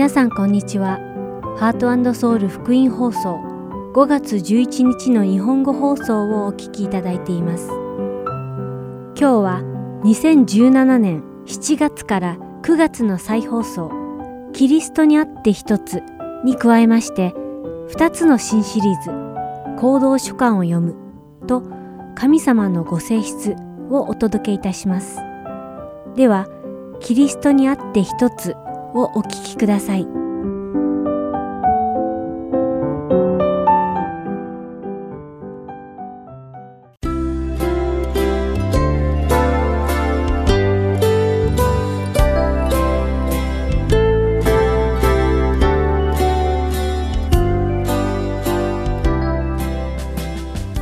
皆さんこんにちは。ハートソウル福音放送5月11日の日本語放送をお聞きいただいています。今日は2017年7月から9月の再放送キリストにあって一つに加えまして2つの新シリーズ行動書簡を読むと神様のご性質をお届けいたします。では、キリストにあって一つをお聞きください。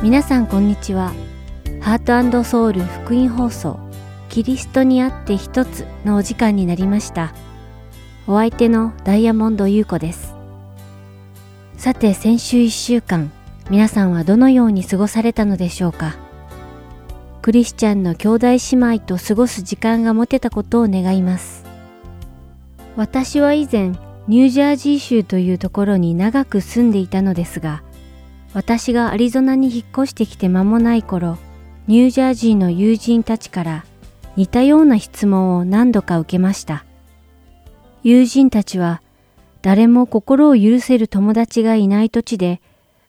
皆さんこんにちは。ハートソウル福音放送キリストにあって一つのお時間になりました。お相手のダイヤモンド優子です。さて先週1週間、皆さんはどのように過ごされたのでしょうか？クリスチャンの兄弟姉妹と過ごす時間が持てたことを願います。私は以前、ニュージャージー州というところに長く住んでいたのですが、私がアリゾナに引っ越してきて間もない頃、ニュージャージーの友人たちから似たような質問を何度か受けました。友人たちは誰も心を許せる友達がいない土地で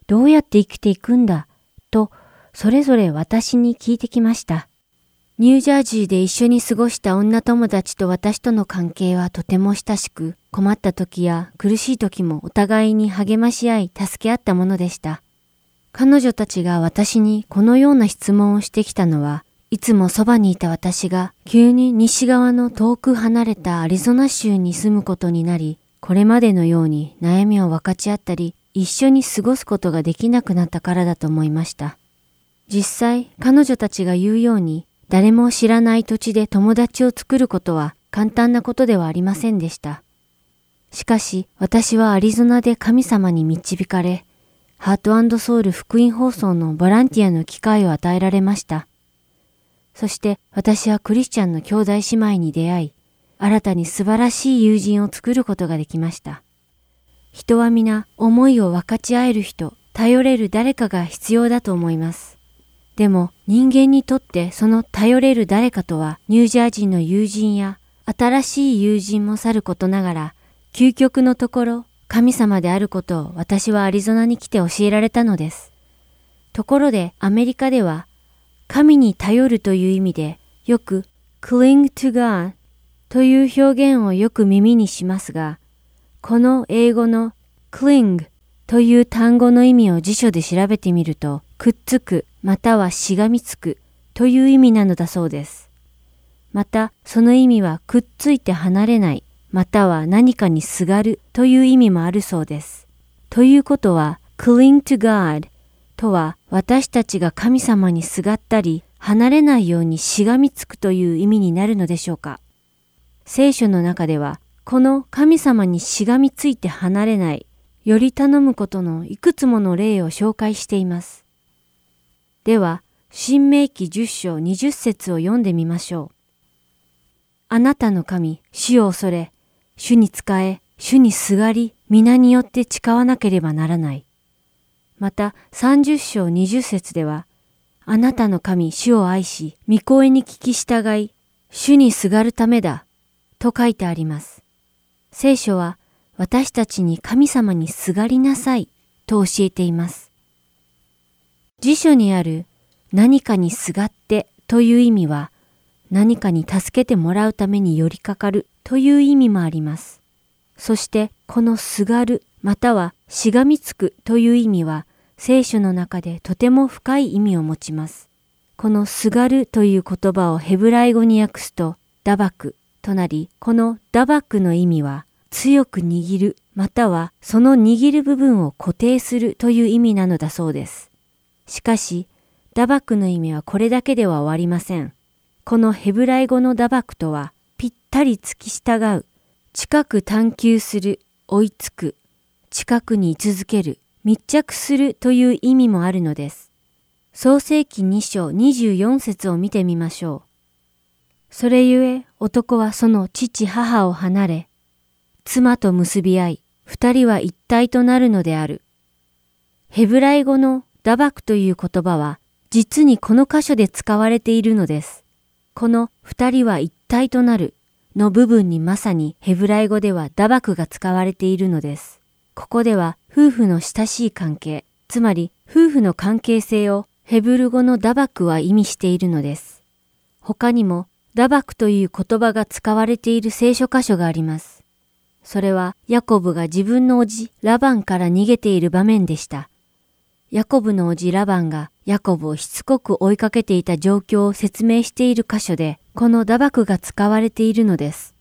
どうやって生きていくんだ？とそれぞれ私に聞いてきました。ニュージャージーで一緒に過ごした女友達と私との関係はとても親しく困った時や苦しい時もお互いに励まし合い助け合ったものでした。彼女たちが私にこのような質問をしてきたのは、いつもそばにいた私が急に西側の遠く離れたアリゾナ州に住むことになり、これまでのように悩みを分かち合ったり、一緒に過ごすことができなくなったからだと思いました。実際、彼女たちが言うように、誰も知らない土地で友達を作ることは簡単なことではありませんでした。しかし、私はアリゾナで神様に導かれ、ハートソウル福音放送のボランティアの機会を与えられました。そして私はクリスチャンの兄弟姉妹に出会い、新たに素晴らしい友人を作ることができました。人は皆思いを分かち合える人、頼れる誰かが必要だと思います。でも人間にとってその頼れる誰かとはニュージャージーの友人や新しい友人もさることながら究極のところ神様であることを私はアリゾナに来て教えられたのです。ところでアメリカでは神に頼るという意味でよく cling to God という表現をよく耳にしますが、この英語の cling という単語の意味を辞書で調べてみると、くっつくまたはしがみつくという意味なのだそうです。また、その意味はくっついて離れないまたは何かにすがるという意味もあるそうです。ということは、cling to God とは私たちが神様にすがったり離れないようにしがみつくという意味になるのでしょうか？聖書の中では、この神様にしがみついて離れない、より頼むことのいくつもの例を紹介しています。では、新明記10章20節を読んでみましょう。あなたの神、主を恐れ、主に仕え、主にすがり、皆によって誓わなければならない。また、30章20節では、あなたの神、主を愛し、御声に聞き従い、主にすがるためだ、と書いてあります。聖書は、私たちに神様にすがりなさい、と教えています。辞書にある、何かにすがってという意味は、何かに助けてもらうために寄りかかるという意味もあります。そしてこのすがるまたはしがみつくという意味は聖書の中でとても深い意味を持ちます。このすがるという言葉をヘブライ語に訳すとダバクとなり、このダバクの意味は強く握るまたはその握る部分を固定するという意味なのだそうです。しかし、ダバクの意味はこれだけでは終わりません。このヘブライ語のダバクとは、ぴったり付き従う、近く探求する、追いつく、近くに居続ける、密着するという意味もあるのです。創世記2章24節を見てみましょう。それゆえ男はその父母を離れ、妻と結び合い、二人は一体となるのである。ヘブライ語のダバクという言葉は、実にこの箇所で使われているのです。この二人は一体となるの部分にまさにヘブライ語ではダバクが使われているのです。ここでは夫婦の親しい関係、つまり夫婦の関係性をヘブル語のダバクは意味しているのです。他にもダバクという言葉が使われている聖書箇所があります。それはヤコブが自分の叔父ラバンから逃げている場面でした。ヤコブの叔父ラバンがヤコブをしつこく追いかけていた状況を説明している箇所で、この打爆が使われているのです。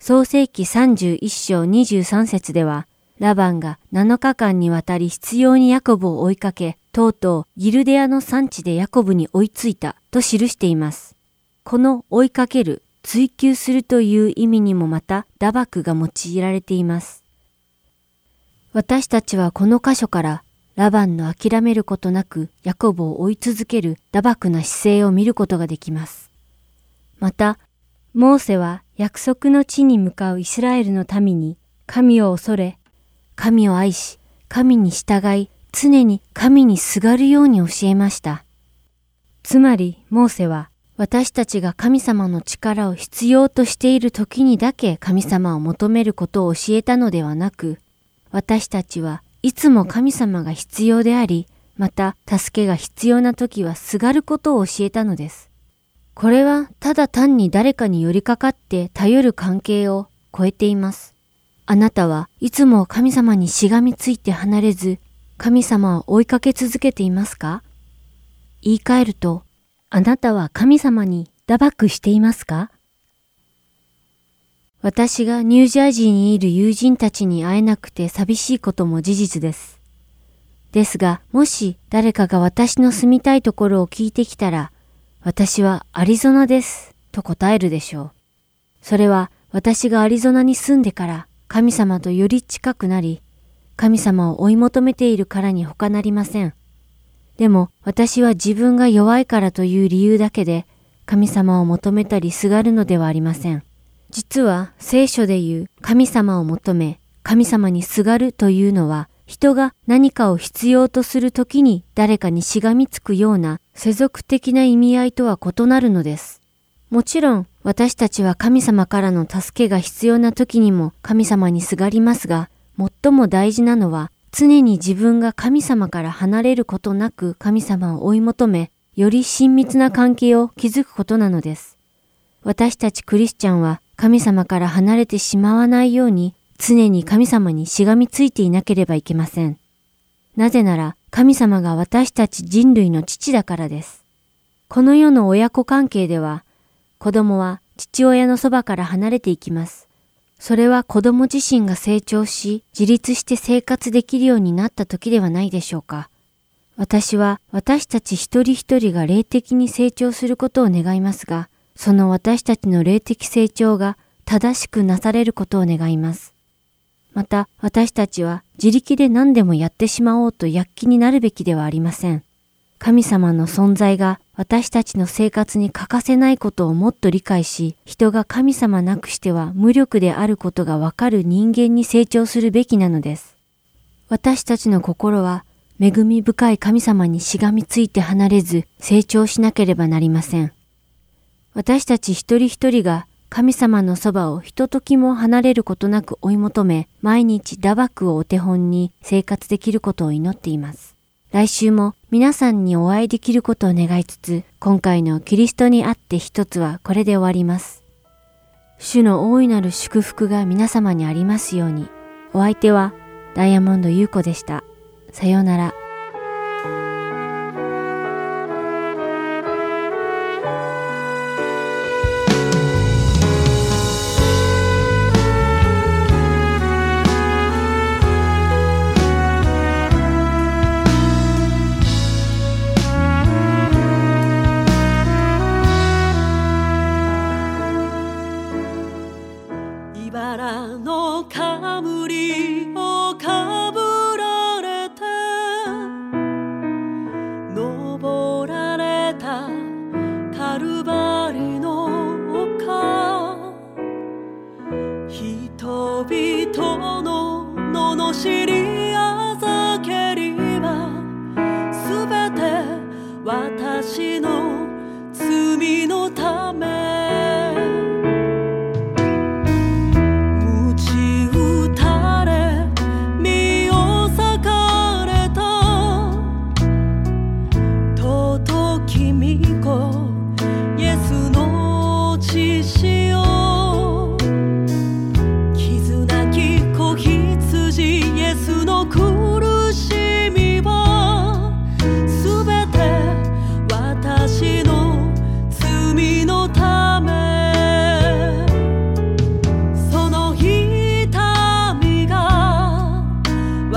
創世記31章23節では、ラバンが7日間にわたり必要にヤコブを追いかけ、とうとうギルデアの産地でヤコブに追いついたと記しています。この追いかける、追求するという意味にもまた打爆が用いられています。私たちはこの箇所からラバンの諦めることなくヤコブを追い続ける打爆な姿勢を見ることができます。また、モーセは約束の地に向かうイスラエルの民に神を恐れ、神を愛し、神に従い、常に神にすがるように教えました。つまり、モーセは私たちが神様の力を必要としている時にだけ神様を求めることを教えたのではなく、私たちはいつも神様が必要であり、また助けが必要な時はすがることを教えたのです。これはただ単に誰かに寄りかかって頼る関係を超えています。あなたはいつも神様にしがみついて離れず、神様を追いかけ続けていますか？言い換えると、あなたは神様に打爆していますか？私がニュージャージーにいる友人たちに会えなくて寂しいことも事実です。ですが、もし誰かが私の住みたいところを聞いてきたら、私はアリゾナです、と答えるでしょう。それは私がアリゾナに住んでから神様とより近くなり、神様を追い求めているからに他なりません。でも私は自分が弱いからという理由だけで神様を求めたりすがるのではありません。実は聖書で言う神様を求め、神様にすがるというのは、人が何かを必要とするときに誰かにしがみつくような世俗的な意味合いとは異なるのです。もちろん私たちは神様からの助けが必要な時にも神様にすがりますが、最も大事なのは常に自分が神様から離れることなく神様を追い求め、より親密な関係を築くことなのです。私たちクリスチャンは神様から離れてしまわないように常に神様にしがみついていなければいけません。なぜなら神様が私たち人類の父だからです。この世の親子関係では子供は父親のそばから離れていきます。それは子供自身が成長し自立して生活できるようになった時ではないでしょうか。私は私たち一人一人が霊的に成長することを願いますが、その私たちの霊的成長が正しくなされることを願います。また私たちは自力で何でもやってしまおうと躍起になるべきではありません。神様の存在が私たちの生活に欠かせないことをもっと理解し、人が神様なくしては無力であることがわかる人間に成長するべきなのです。私たちの心は恵み深い神様にしがみついて離れず成長しなければなりません。私たち一人一人が神様のそばをひとときも離れることなく追い求め、毎日打爆をお手本に生活できることを祈っています。来週も皆さんにお会いできることを願いつつ、今回のキリストにあって一つはこれで終わります。主の大いなる祝福が皆様にありますように。お相手はダイヤモンド優子でした。さようなら。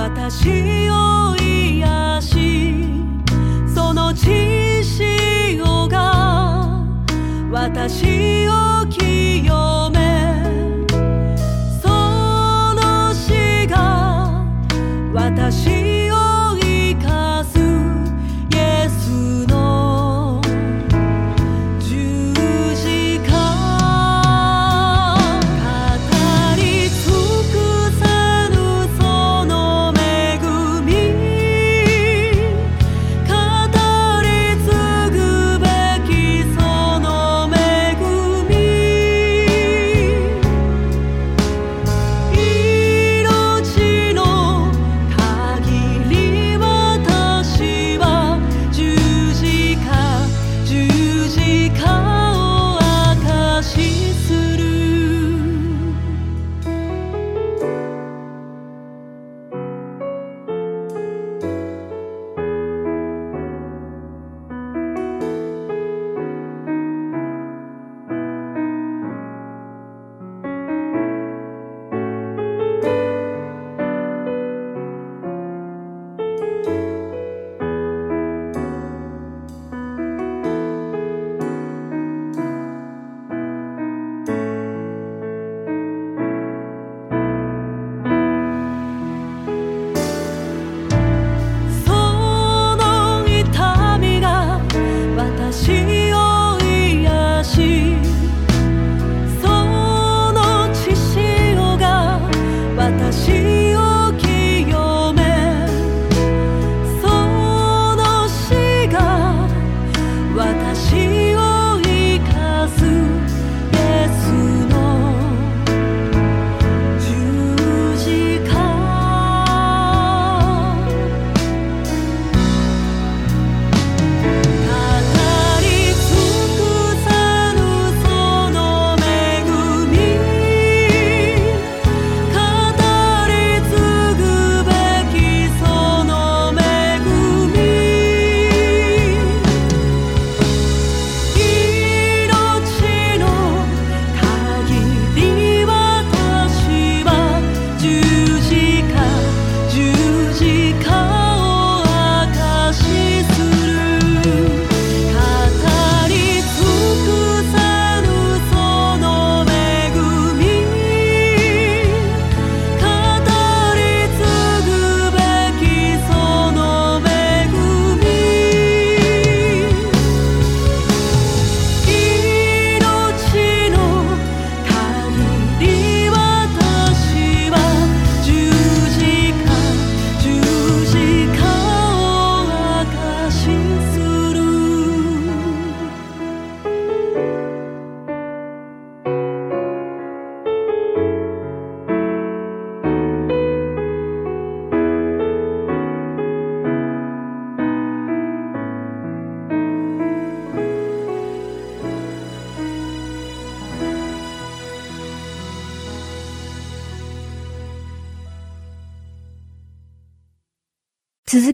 私を癒しその血潮が私を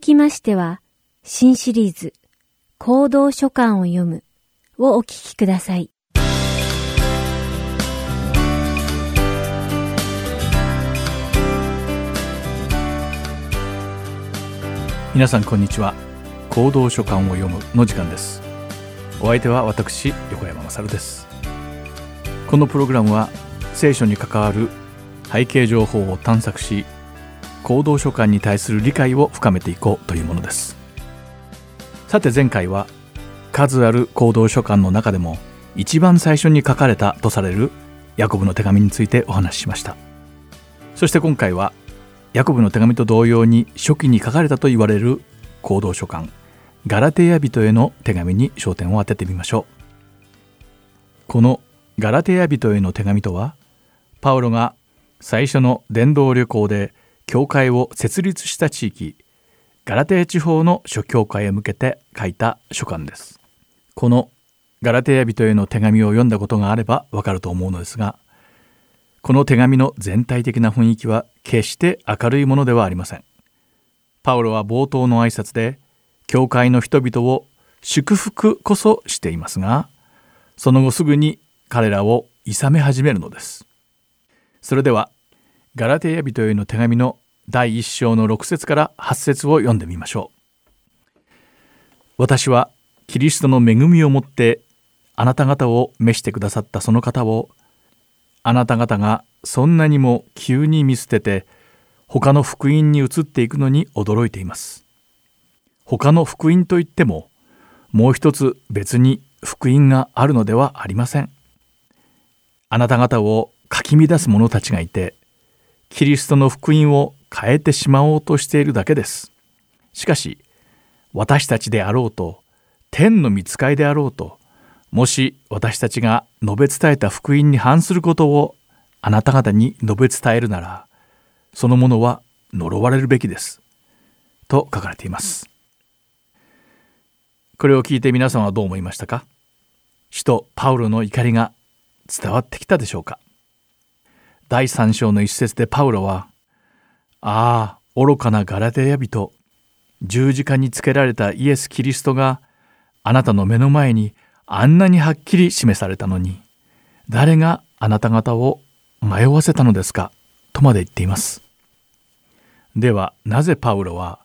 きましては、新シリーズ、行動書簡を読むをお聞きください。皆さんこんにちは。行動書簡を読むの時間です。お相手は私、横山勝です。このプログラムは聖書に関わる背景情報を探索し行動書簡に対する理解を深めていこうというものです。さて前回は数ある行動書簡の中でも一番最初に書かれたとされるヤコブの手紙についてお話ししました。そして今回はヤコブの手紙と同様に初期に書かれたと言われる行動書簡ガラテヤ人への手紙に焦点を当ててみましょう。このガラテヤ人への手紙とはパウロが最初の伝道旅行で教会を設立した地域ガラテヤ地方の諸教会へ向けて書いた書簡です。このガラテヤ人への手紙を読んだことがあればわかると思うのですがこの手紙の全体的な雰囲気は決して明るいものではありません。パウロは冒頭の挨拶で教会の人々を祝福こそしていますがその後すぐに彼らを諌め始めるのです。それではガラテヤ人への手紙の第1章の6節から8節を読んでみましょう。私はキリストの恵みをもってあなた方を召してくださったその方をあなた方がそんなにも急に見捨てて他の福音に移っていくのに驚いています。他の福音といってももう一つ別に福音があるのではありません。あなた方をかき乱す者たちがいてキリストの福音を変えてしまおうとしているだけです。しかし私たちであろうと天の御使いであろうともし私たちが述べ伝えた福音に反することをあなた方に述べ伝えるならそのものは呪われるべきです。と書かれています。これを聞いて皆さんはどう思いましたか？使徒パウロの怒りが伝わってきたでしょうか？第3章の一節でパウロは「ああ愚かなガラテヤ人十字架につけられたイエス・キリストがあなたの目の前にあんなにはっきり示されたのに誰があなた方を迷わせたのですか?」とまで言っています。ではなぜパウロは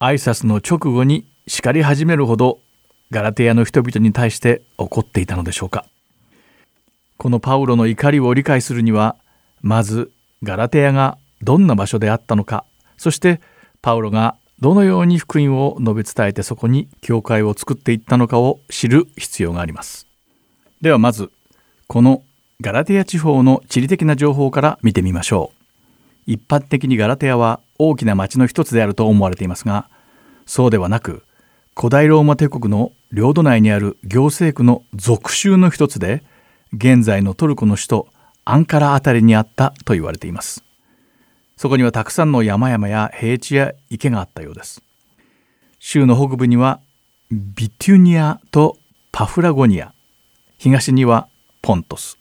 挨拶の直後に叱り始めるほどガラテヤの人々に対して怒っていたのでしょうかこのパウロの怒りを理解するにはまずガラテヤがどんな場所であったのかそしてパウロがどのように福音を述べ伝えてそこに教会を作っていったのかを知る必要があります。ではまずこのガラテヤ地方の地理的な情報から見てみましょう。一般的にガラテヤは大きな町の一つであると思われていますがそうではなく古代ローマ帝国の領土内にある行政区の属州の一つで現在のトルコの首都アンカラ辺りにあったと言われています。そこにはたくさんの山々や平地や池があったようです。州の北部にはビテュニアとパフラゴニア東にはポントス。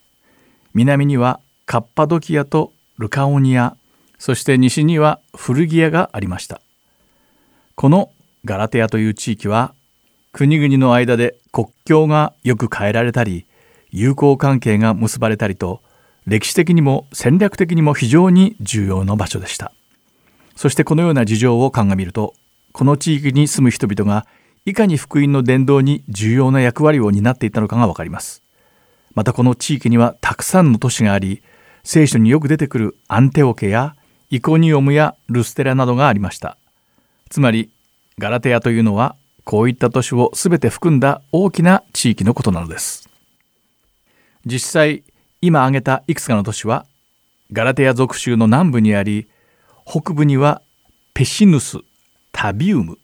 南にはカッパドキアとルカオニア。そして西にはフルギアがありました。このガラテアという地域は国々の間で国境がよく変えられたり友好関係が結ばれたりと歴史的にも戦略的にも非常に重要な場所でした。そしてこのような事情を鑑みるとこの地域に住む人々がいかに福音の伝道に重要な役割を担っていたのかがわかります。またこの地域にはたくさんの都市があり聖書によく出てくるアンテオケやイコニオムやルステラなどがありました。つまりガラテヤというのはこういった都市を全て含んだ大きな地域のことなのです。実際今挙げたいくつかの都市はガラテヤ属州の南部にあり北部にはペシヌスタビウム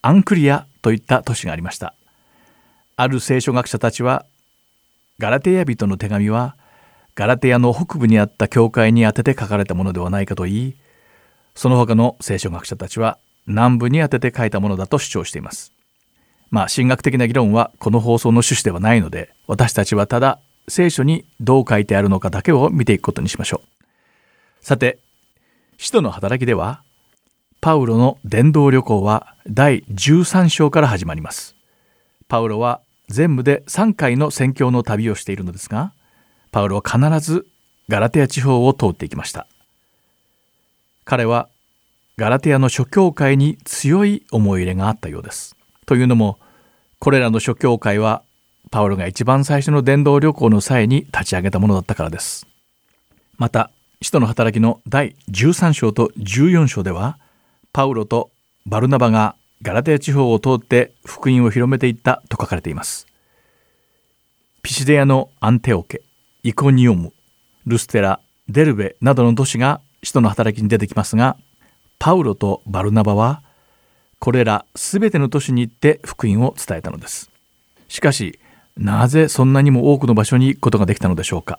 アンクリアといった都市がありましたある聖書学者たちはガラテヤ人の手紙はガラテヤの北部にあった教会に宛てて書かれたものではないかと言いその他の聖書学者たちは南部に当てて書いたものだと主張しています。まあ神学的な議論はこの放送の趣旨ではないので私たちはただ聖書にどう書いてあるのかだけを見ていくことにしましょう。さて使徒の働きではパウロの伝道旅行は第13章から始まります。パウロは全部で3回の宣教の旅をしているのですがパウロは必ずガラテヤ地方を通っていきました。彼はガラテヤの諸教会に強い思い入れがあったようです。というのもこれらの諸教会はパウロが一番最初の伝道旅行の際に立ち上げたものだったからです。また使徒の働きの第13章と14章ではパウロとバルナバがガラテヤ地方を通って福音を広めていったと書かれています。ピシデアのアンテオケ、イコニオム、ルステラ、デルベなどの都市が使徒の働きに出てきますがパウロとバルナバはこれら全ての都市に行って福音を伝えたのですしかしなぜそんなにも多くの場所に行くことができたのでしょうか？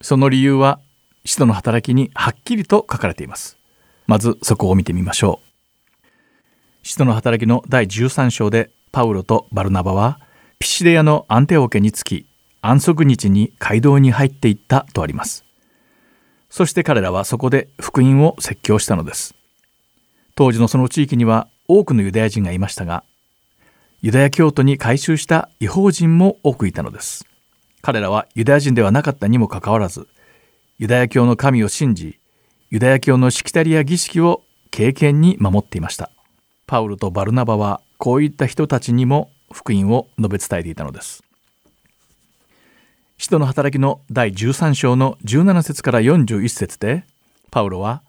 その理由は使徒の働きにはっきりと書かれています。まずそこを見てみましょう。使徒の働きの第13章でパウロとバルナバはピシデヤのアンテオ家につき安息日に街道に入っていったとあります。そして彼らはそこで福音を説教したのです。当時のその地域には多くのユダヤ人がいましたがユダヤ教徒に改宗した違法人も多くいたのです。彼らはユダヤ人ではなかったにもかかわらずユダヤ教の神を信じユダヤ教のしきたりや儀式を経験に守っていました。パウルとバルナバはこういった人たちにも福音を述べ伝えていたのです。使徒の働きの第13章の17節から41節でパウロは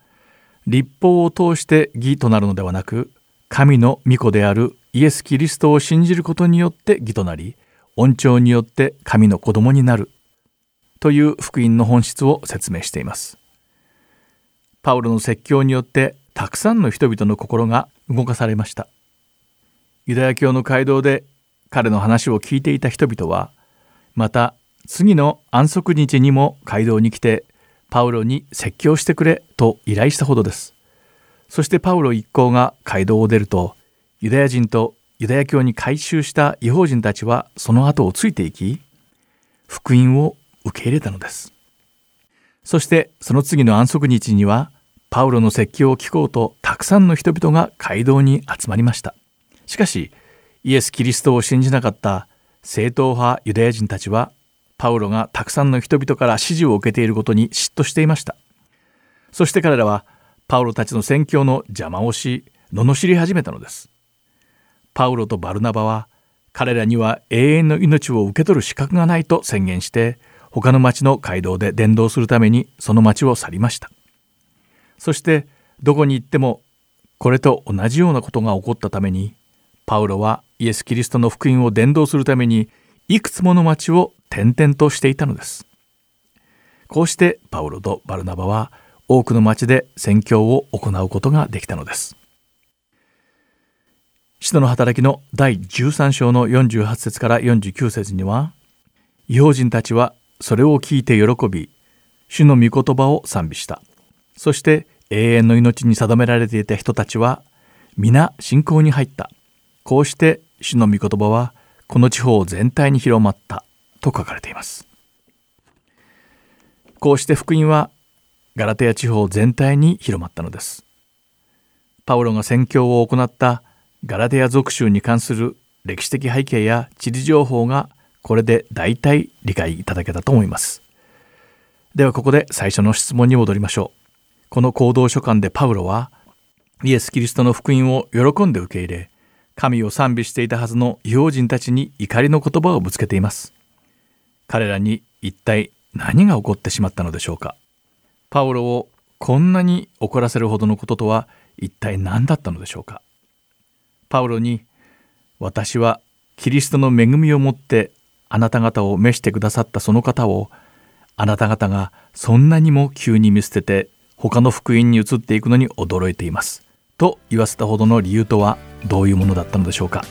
立法を通して義となるのではなく神の御子であるイエス・キリストを信じることによって義となり恩寵によって神の子供になるという福音の本質を説明しています。パウロの説教によってたくさんの人々の心が動かされました。ユダヤ教の街道で彼の話を聞いていた人々はまた次の安息日にも街道に来てパウロに説教してくれと依頼したほどです。そしてパウロ一行が街道を出るとユダヤ人とユダヤ教に改宗した違法人たちはその後をついていき福音を受け入れたのです。そしてその次の安息日にはパウロの説教を聞こうとたくさんの人々が街道に集まりました。しかしイエス・キリストを信じなかった正統派ユダヤ人たちはパウロがたくさんの人々から支持を受けていることに嫉妬していました。そして彼らはパウロたちの宣教の邪魔をし罵り始めたのです。パウロとバルナバは彼らには永遠の命を受け取る資格がないと宣言して他の町の街道で伝道するためにその町を去りました。そしてどこに行ってもこれと同じようなことが起こったためにパウロはイエス・キリストの福音を伝道するためにいくつもの町を転々としていたのです。こうしてパウロとバルナバは多くの町で宣教を行うことができたのです。使徒の働きの第13章の48節から49節には違法人たちはそれを聞いて喜び主の御言葉を賛美した。そして永遠の命に定められていた人たちは皆信仰に入った。こうして主の御言葉はこの地方全体に広まったと書かれています。こうして福音はガラテヤ地方全体に広まったのです。パウロが宣教を行ったガラテヤ属州に関する歴史的背景や地理情報がこれで大体理解いただけたと思います。ではここで最初の質問に戻りましょう。この行動書簡でパウロはイエス・キリストの福音を喜んで受け入れ神を賛美していたはずの異邦人たちに怒りの言葉をぶつけています。彼らに一体何が起こってしまったのでしょうか。パウロをこんなに怒らせるほどのこととは一体何だったのでしょうか？パウロに「私はキリストの恵みをもってあなた方を召してくださったその方をあなた方がそんなにも急に見捨てて他の福音に移っていくのに驚いています」と言わせたほどの理由とはどういうものだったのでしょうか？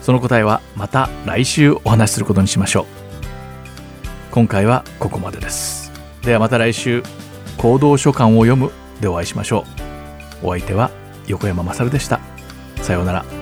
その答えはまた来週お話しすることにしましょう。今回はここまでです。ではまた来週行動書簡を読むでお会いしましょうお相手は横山まさるでしたさようなら。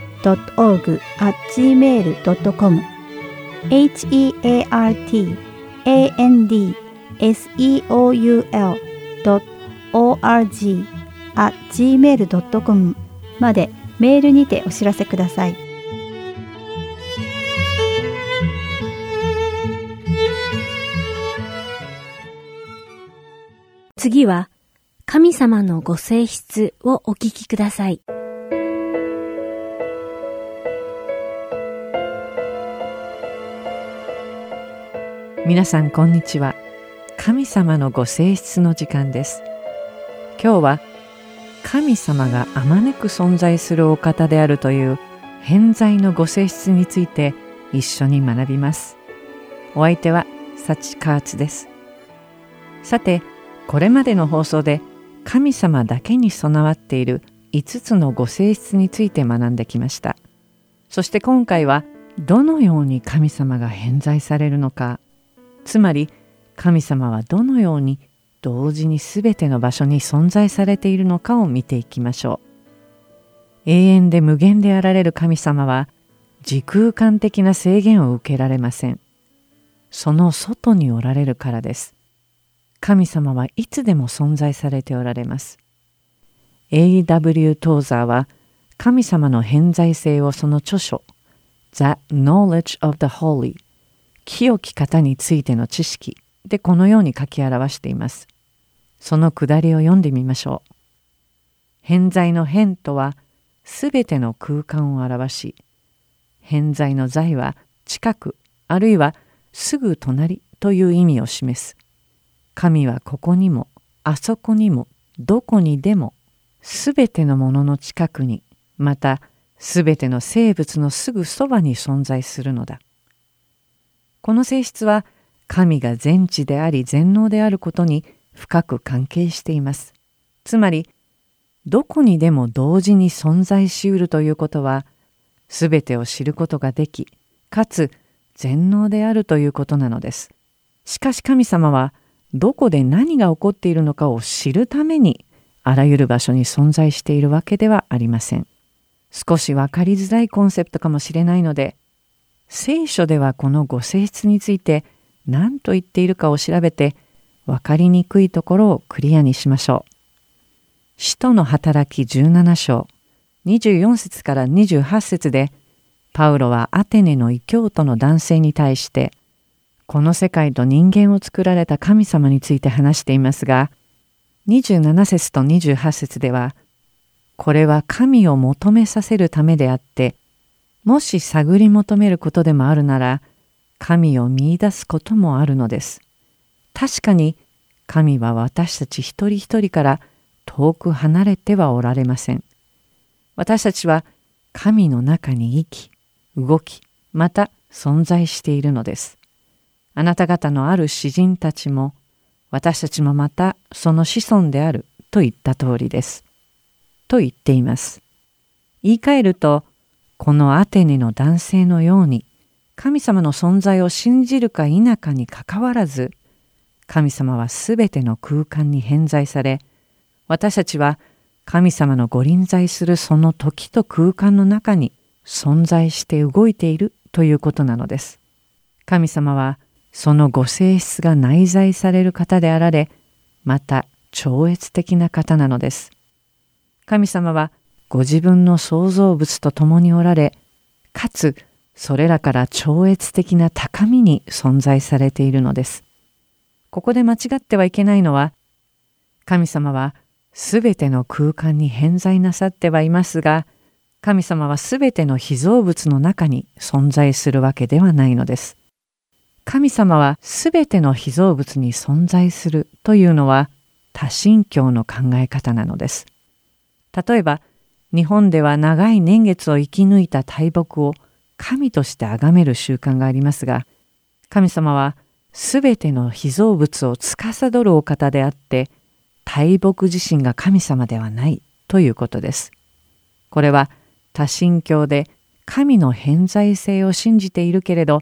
heart.and.org.gmail.com heartandseoul.org.gmail.com までメールにてお知らせください。次は、神様のご性質をお聞きください。皆さんこんにちは。神様のご性質の時間です。今日は神様があまねく存在するお方であるという偏在のご性質について一緒に学びます。お相手はサチカーツです。さてこれまでの放送で神様だけに備わっている5つのご性質について学んできました。そして今回はどのように神様が偏在されるのかつまり神様はどのように同時に全ての場所に存在されているのかを見ていきましょう。永遠で無限であられる神様は時空間的な制限を受けられません。その外におられるからです。神様はいつでも存在されておられます。A.W. トーザーは神様の偏在性をその著書 The Knowledge of the Holy 清き方についての知識でこのように書き表しています。そのくだりを読んでみましょう。偏在の偏とはすべての空間を表し、偏在の在は近くあるいはすぐ隣という意味を示す。神はここにもあそこにもどこにでもすべてのものの近くにまたすべての生物のすぐそばに存在するのだ。この性質は神が全知であり全能であることに深く関係しています。つまりどこにでも同時に存在しうるということは全てを知ることができかつ全能であるということなのです。しかし神様はどこで何が起こっているのかを知るためにあらゆる場所に存在しているわけではありません。少し分かりづらいコンセプトかもしれないので聖書ではこのご性質について何と言っているかを調べて分かりにくいところをクリアにしましょう。使徒の働き17章24節から28節でパウロはアテネの異教徒の男性に対してこの世界と人間を作られた神様について話していますが27節と28節ではこれは神を求めさせるためであってもし探り求めることでもあるなら神を見いだすこともあるのです。確かに神は私たち一人一人から遠く離れてはおられません。私たちは神の中に生き、動き、また存在しているのです。あなた方のある詩人たちも私たちもまたその子孫であると言った通りです。と言っています。言い換えるとこのアテネの男性のように神様の存在を信じるか否かにかかわらず神様はすべての空間に偏在され私たちは神様のご臨在するその時と空間の中に存在して動いているということなのです。神様はそのご性質が内在される方であられまた超越的な方なのです。神様はご自分の創造物と共におられかつそれらから超越的な高みに存在されているのです。ここで間違ってはいけないのは神様はすべての空間に偏在なさってはいますが神様はすべての被造物の中に存在するわけではないのです。神様はすべての被造物に存在するというのは多神教の考え方なのです。例えば日本では長い年月を生き抜いた大木を神として崇める習慣がありますが神様はすべての被造物を司るお方であって大木自身が神様ではないということです。これは多神教で神の偏在性を信じているけれど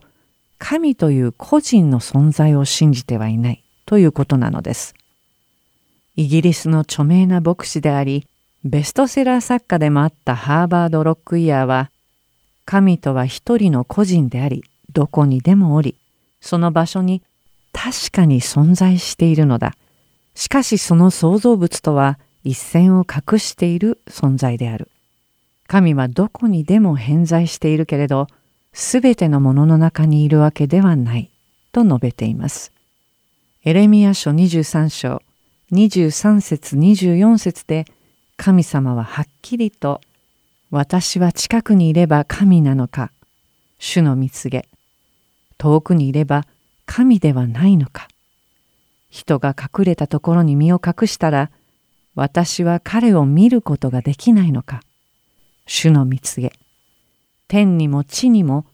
神という個人の存在を信じてはいないということなのです。イギリスの著名な牧師でありベストセラー作家でもあったハーバード・ロックイヤーは神とは一人の個人でありどこにでもおりその場所に確かに存在しているのだ。しかしその創造物とは一線を画している存在である。神はどこにでも偏在しているけれどすべてのものの中にいるわけではない。と述べています。エレミア書23章23節24節で神様ははっきりと「私は近くにいれば神なのか主の見告げ遠くにいれば神ではないのか。人が隠れたところに身を隠したら私は彼を見ることができないのか。主の見告げ。天にも地にも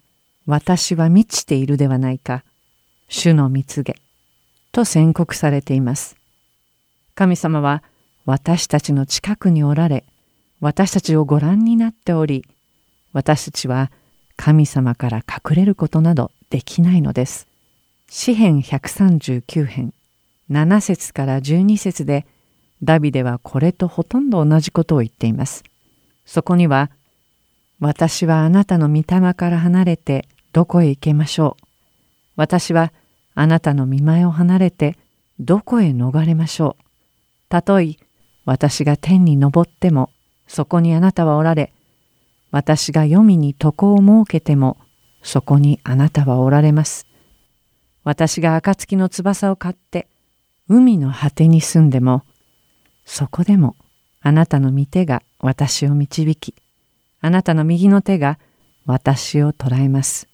私は満ちているではないか。主の見告げ。と宣告されています。神様は私たちの近くにおられ私たちをご覧になっており私たちは神様から隠れることなどできないのです。詩編139編7節から12節でダビデはこれとほとんど同じことを言っています。そこには「私はあなたの御霊から離れてどこへ行けましょう」「私はあなたの見前を離れてどこへ逃れましょう」「たとえ私が天に昇ってもそこにあなたはおられ私が黄泉に床を設けてもそこにあなたはおられます。私が暁の翼を買って海の果てに住んでもそこでもあなたの御手が私を導きあなたの右の手が私を捕らえます。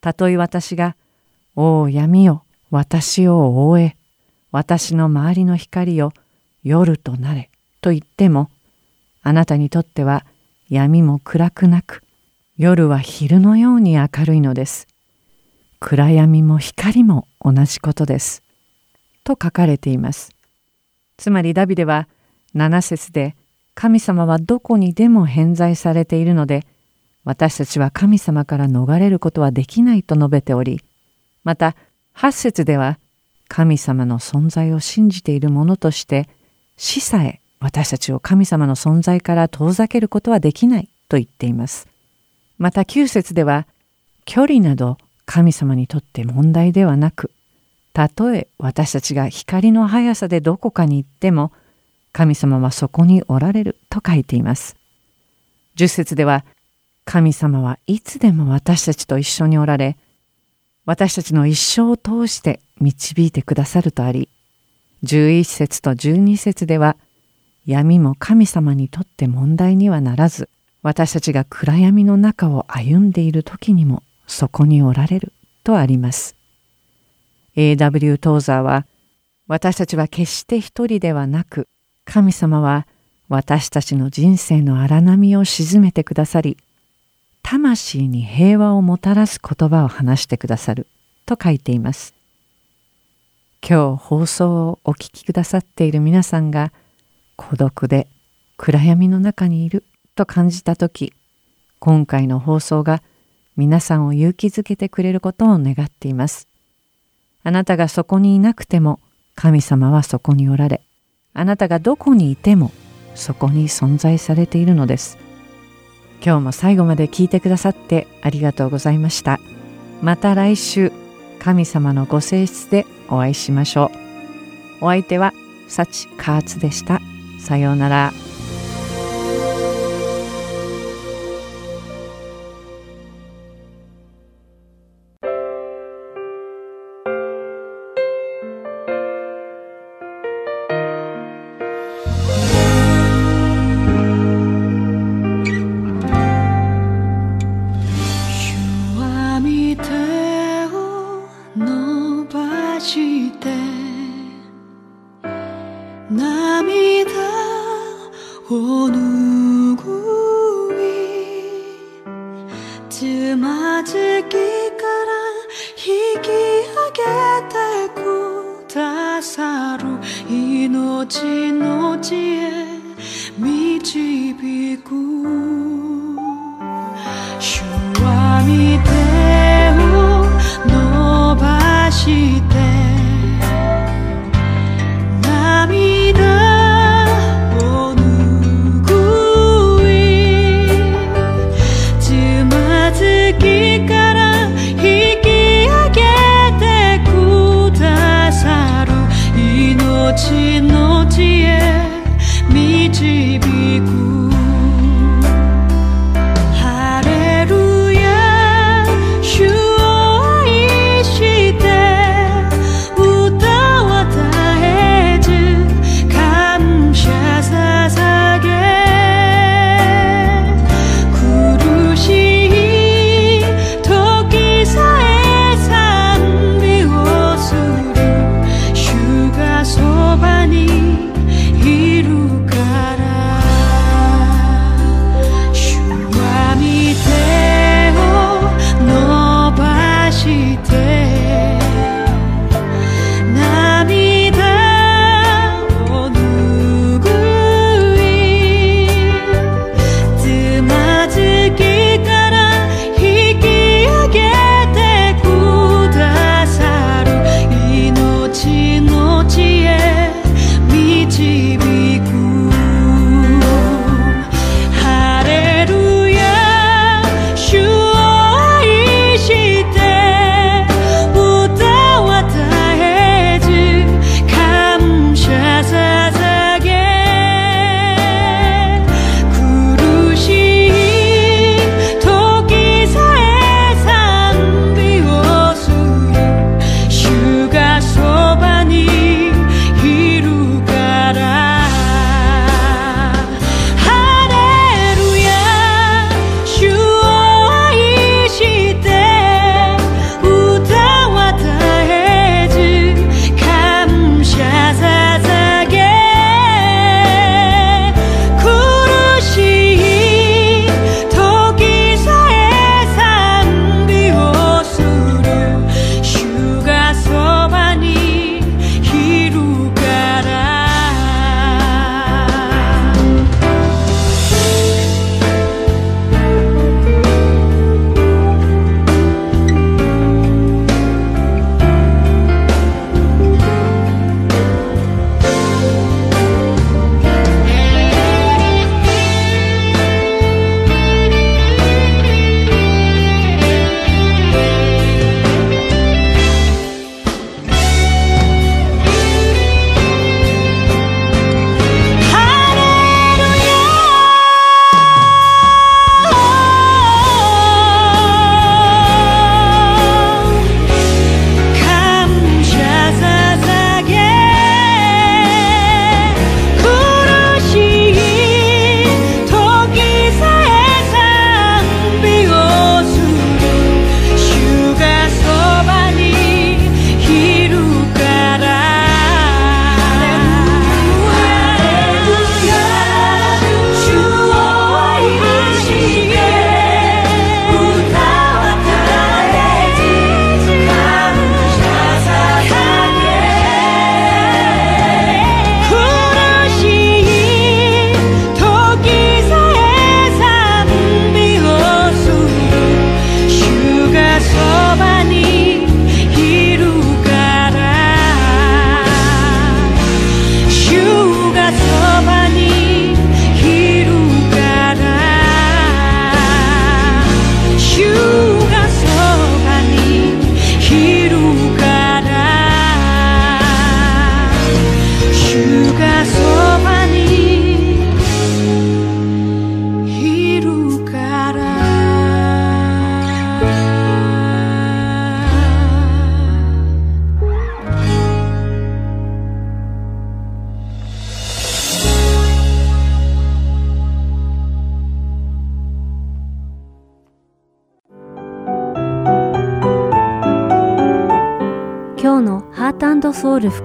たとえ私が「おお闇よ私を覆え私の周りの光を夜となれと言ってもあなたにとっては闇も暗くなく夜は昼のように明るいのです。暗闇も光も同じことです。と書かれています。つまりダビデは7節で神様はどこにでも偏在されているので私たちは神様から逃れることはできないと述べておりまた8節では神様の存在を信じている者として死さえ私たちを神様の存在から遠ざけることはできないと言っています。また9節では距離など神様にとって問題ではなくたとえ私たちが光の速さでどこかに行っても神様はそこにおられると書いています。10節では神様はいつでも私たちと一緒におられ私たちの一生を通して導いてくださるとあり11節と12節では闇も神様にとって問題にはならず私たちが暗闇の中を歩んでいる時にもそこにおられるとあります。A.W. トーザーは私たちは決して一人ではなく神様は私たちの人生の荒波を鎮めてくださり魂に平和をもたらす言葉を話してくださると書いています。今日放送をお聞きくださっている皆さんが孤独で暗闇の中にいると感じた時今回の放送が皆さんを勇気づけてくれることを願っています。あなたがそこにいなくても神様はそこにおられあなたがどこにいてもそこに存在されているのです。今日も最後まで聞いてくださってありがとうございました。また来週神様のご性質でお会いしましょう。お相手は幸カーツでした。さようなら。